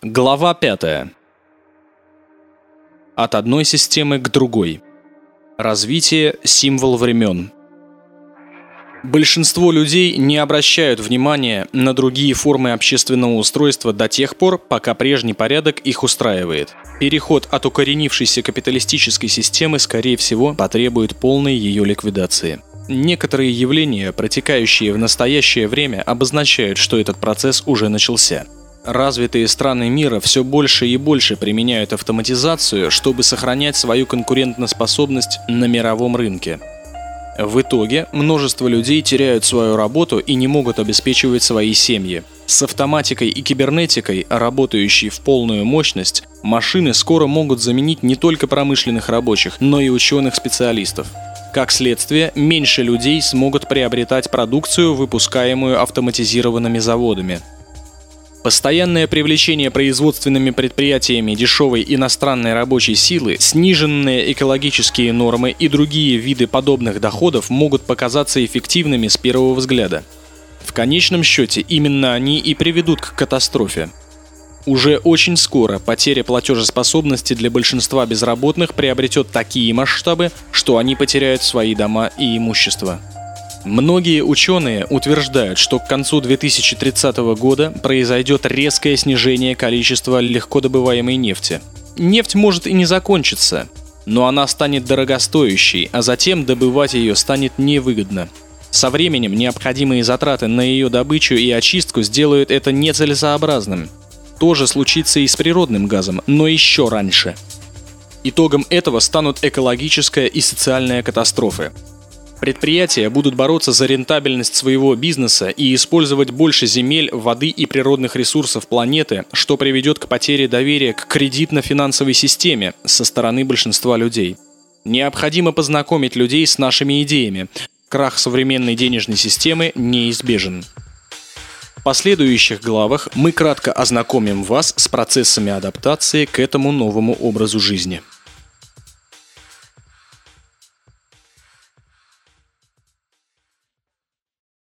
Глава 5. От одной системы к другой. Развитие – символ времен. Большинство людей не обращают внимания на другие формы общественного устройства до тех пор, пока прежний порядок их устраивает. Переход от укоренившейся капиталистической системы, скорее всего, потребует полной ее ликвидации. Некоторые явления, протекающие в настоящее время, обозначают, что этот процесс уже начался – Развитые страны мира все больше и больше применяют автоматизацию, чтобы сохранять свою конкурентоспособность на мировом рынке. В итоге множество людей теряют свою работу и не могут обеспечивать свои семьи. С автоматикой и кибернетикой, работающей в полную мощность, машины скоро могут заменить не только промышленных рабочих, но и ученых-специалистов. Как следствие, меньше людей смогут приобретать продукцию, выпускаемую автоматизированными заводами. Постоянное привлечение производственными предприятиями дешевой иностранной рабочей силы, сниженные экологические нормы и другие виды подобных доходов могут показаться эффективными с первого взгляда. В конечном счете именно они и приведут к катастрофе. Уже очень скоро потеря платежеспособности для большинства безработных приобретет такие масштабы, что они потеряют свои дома и имущество. Многие ученые утверждают, что к концу 2030 года произойдет резкое снижение количества легко добываемой нефти. Нефть может и не закончиться, но она станет дорогостоящей, а затем добывать ее станет невыгодно. Со временем необходимые затраты на ее добычу и очистку сделают это нецелесообразным. То же случится и с природным газом, но еще раньше. Итогом этого станут экологическая и социальная катастрофы. Предприятия будут бороться за рентабельность своего бизнеса и использовать больше земель, воды и природных ресурсов планеты, что приведет к потере доверия к кредитно-финансовой системе со стороны большинства людей. Необходимо познакомить людей с нашими идеями. Крах современной денежной системы неизбежен. В последующих главах мы кратко ознакомим вас с процессами адаптации к этому новому образу жизни.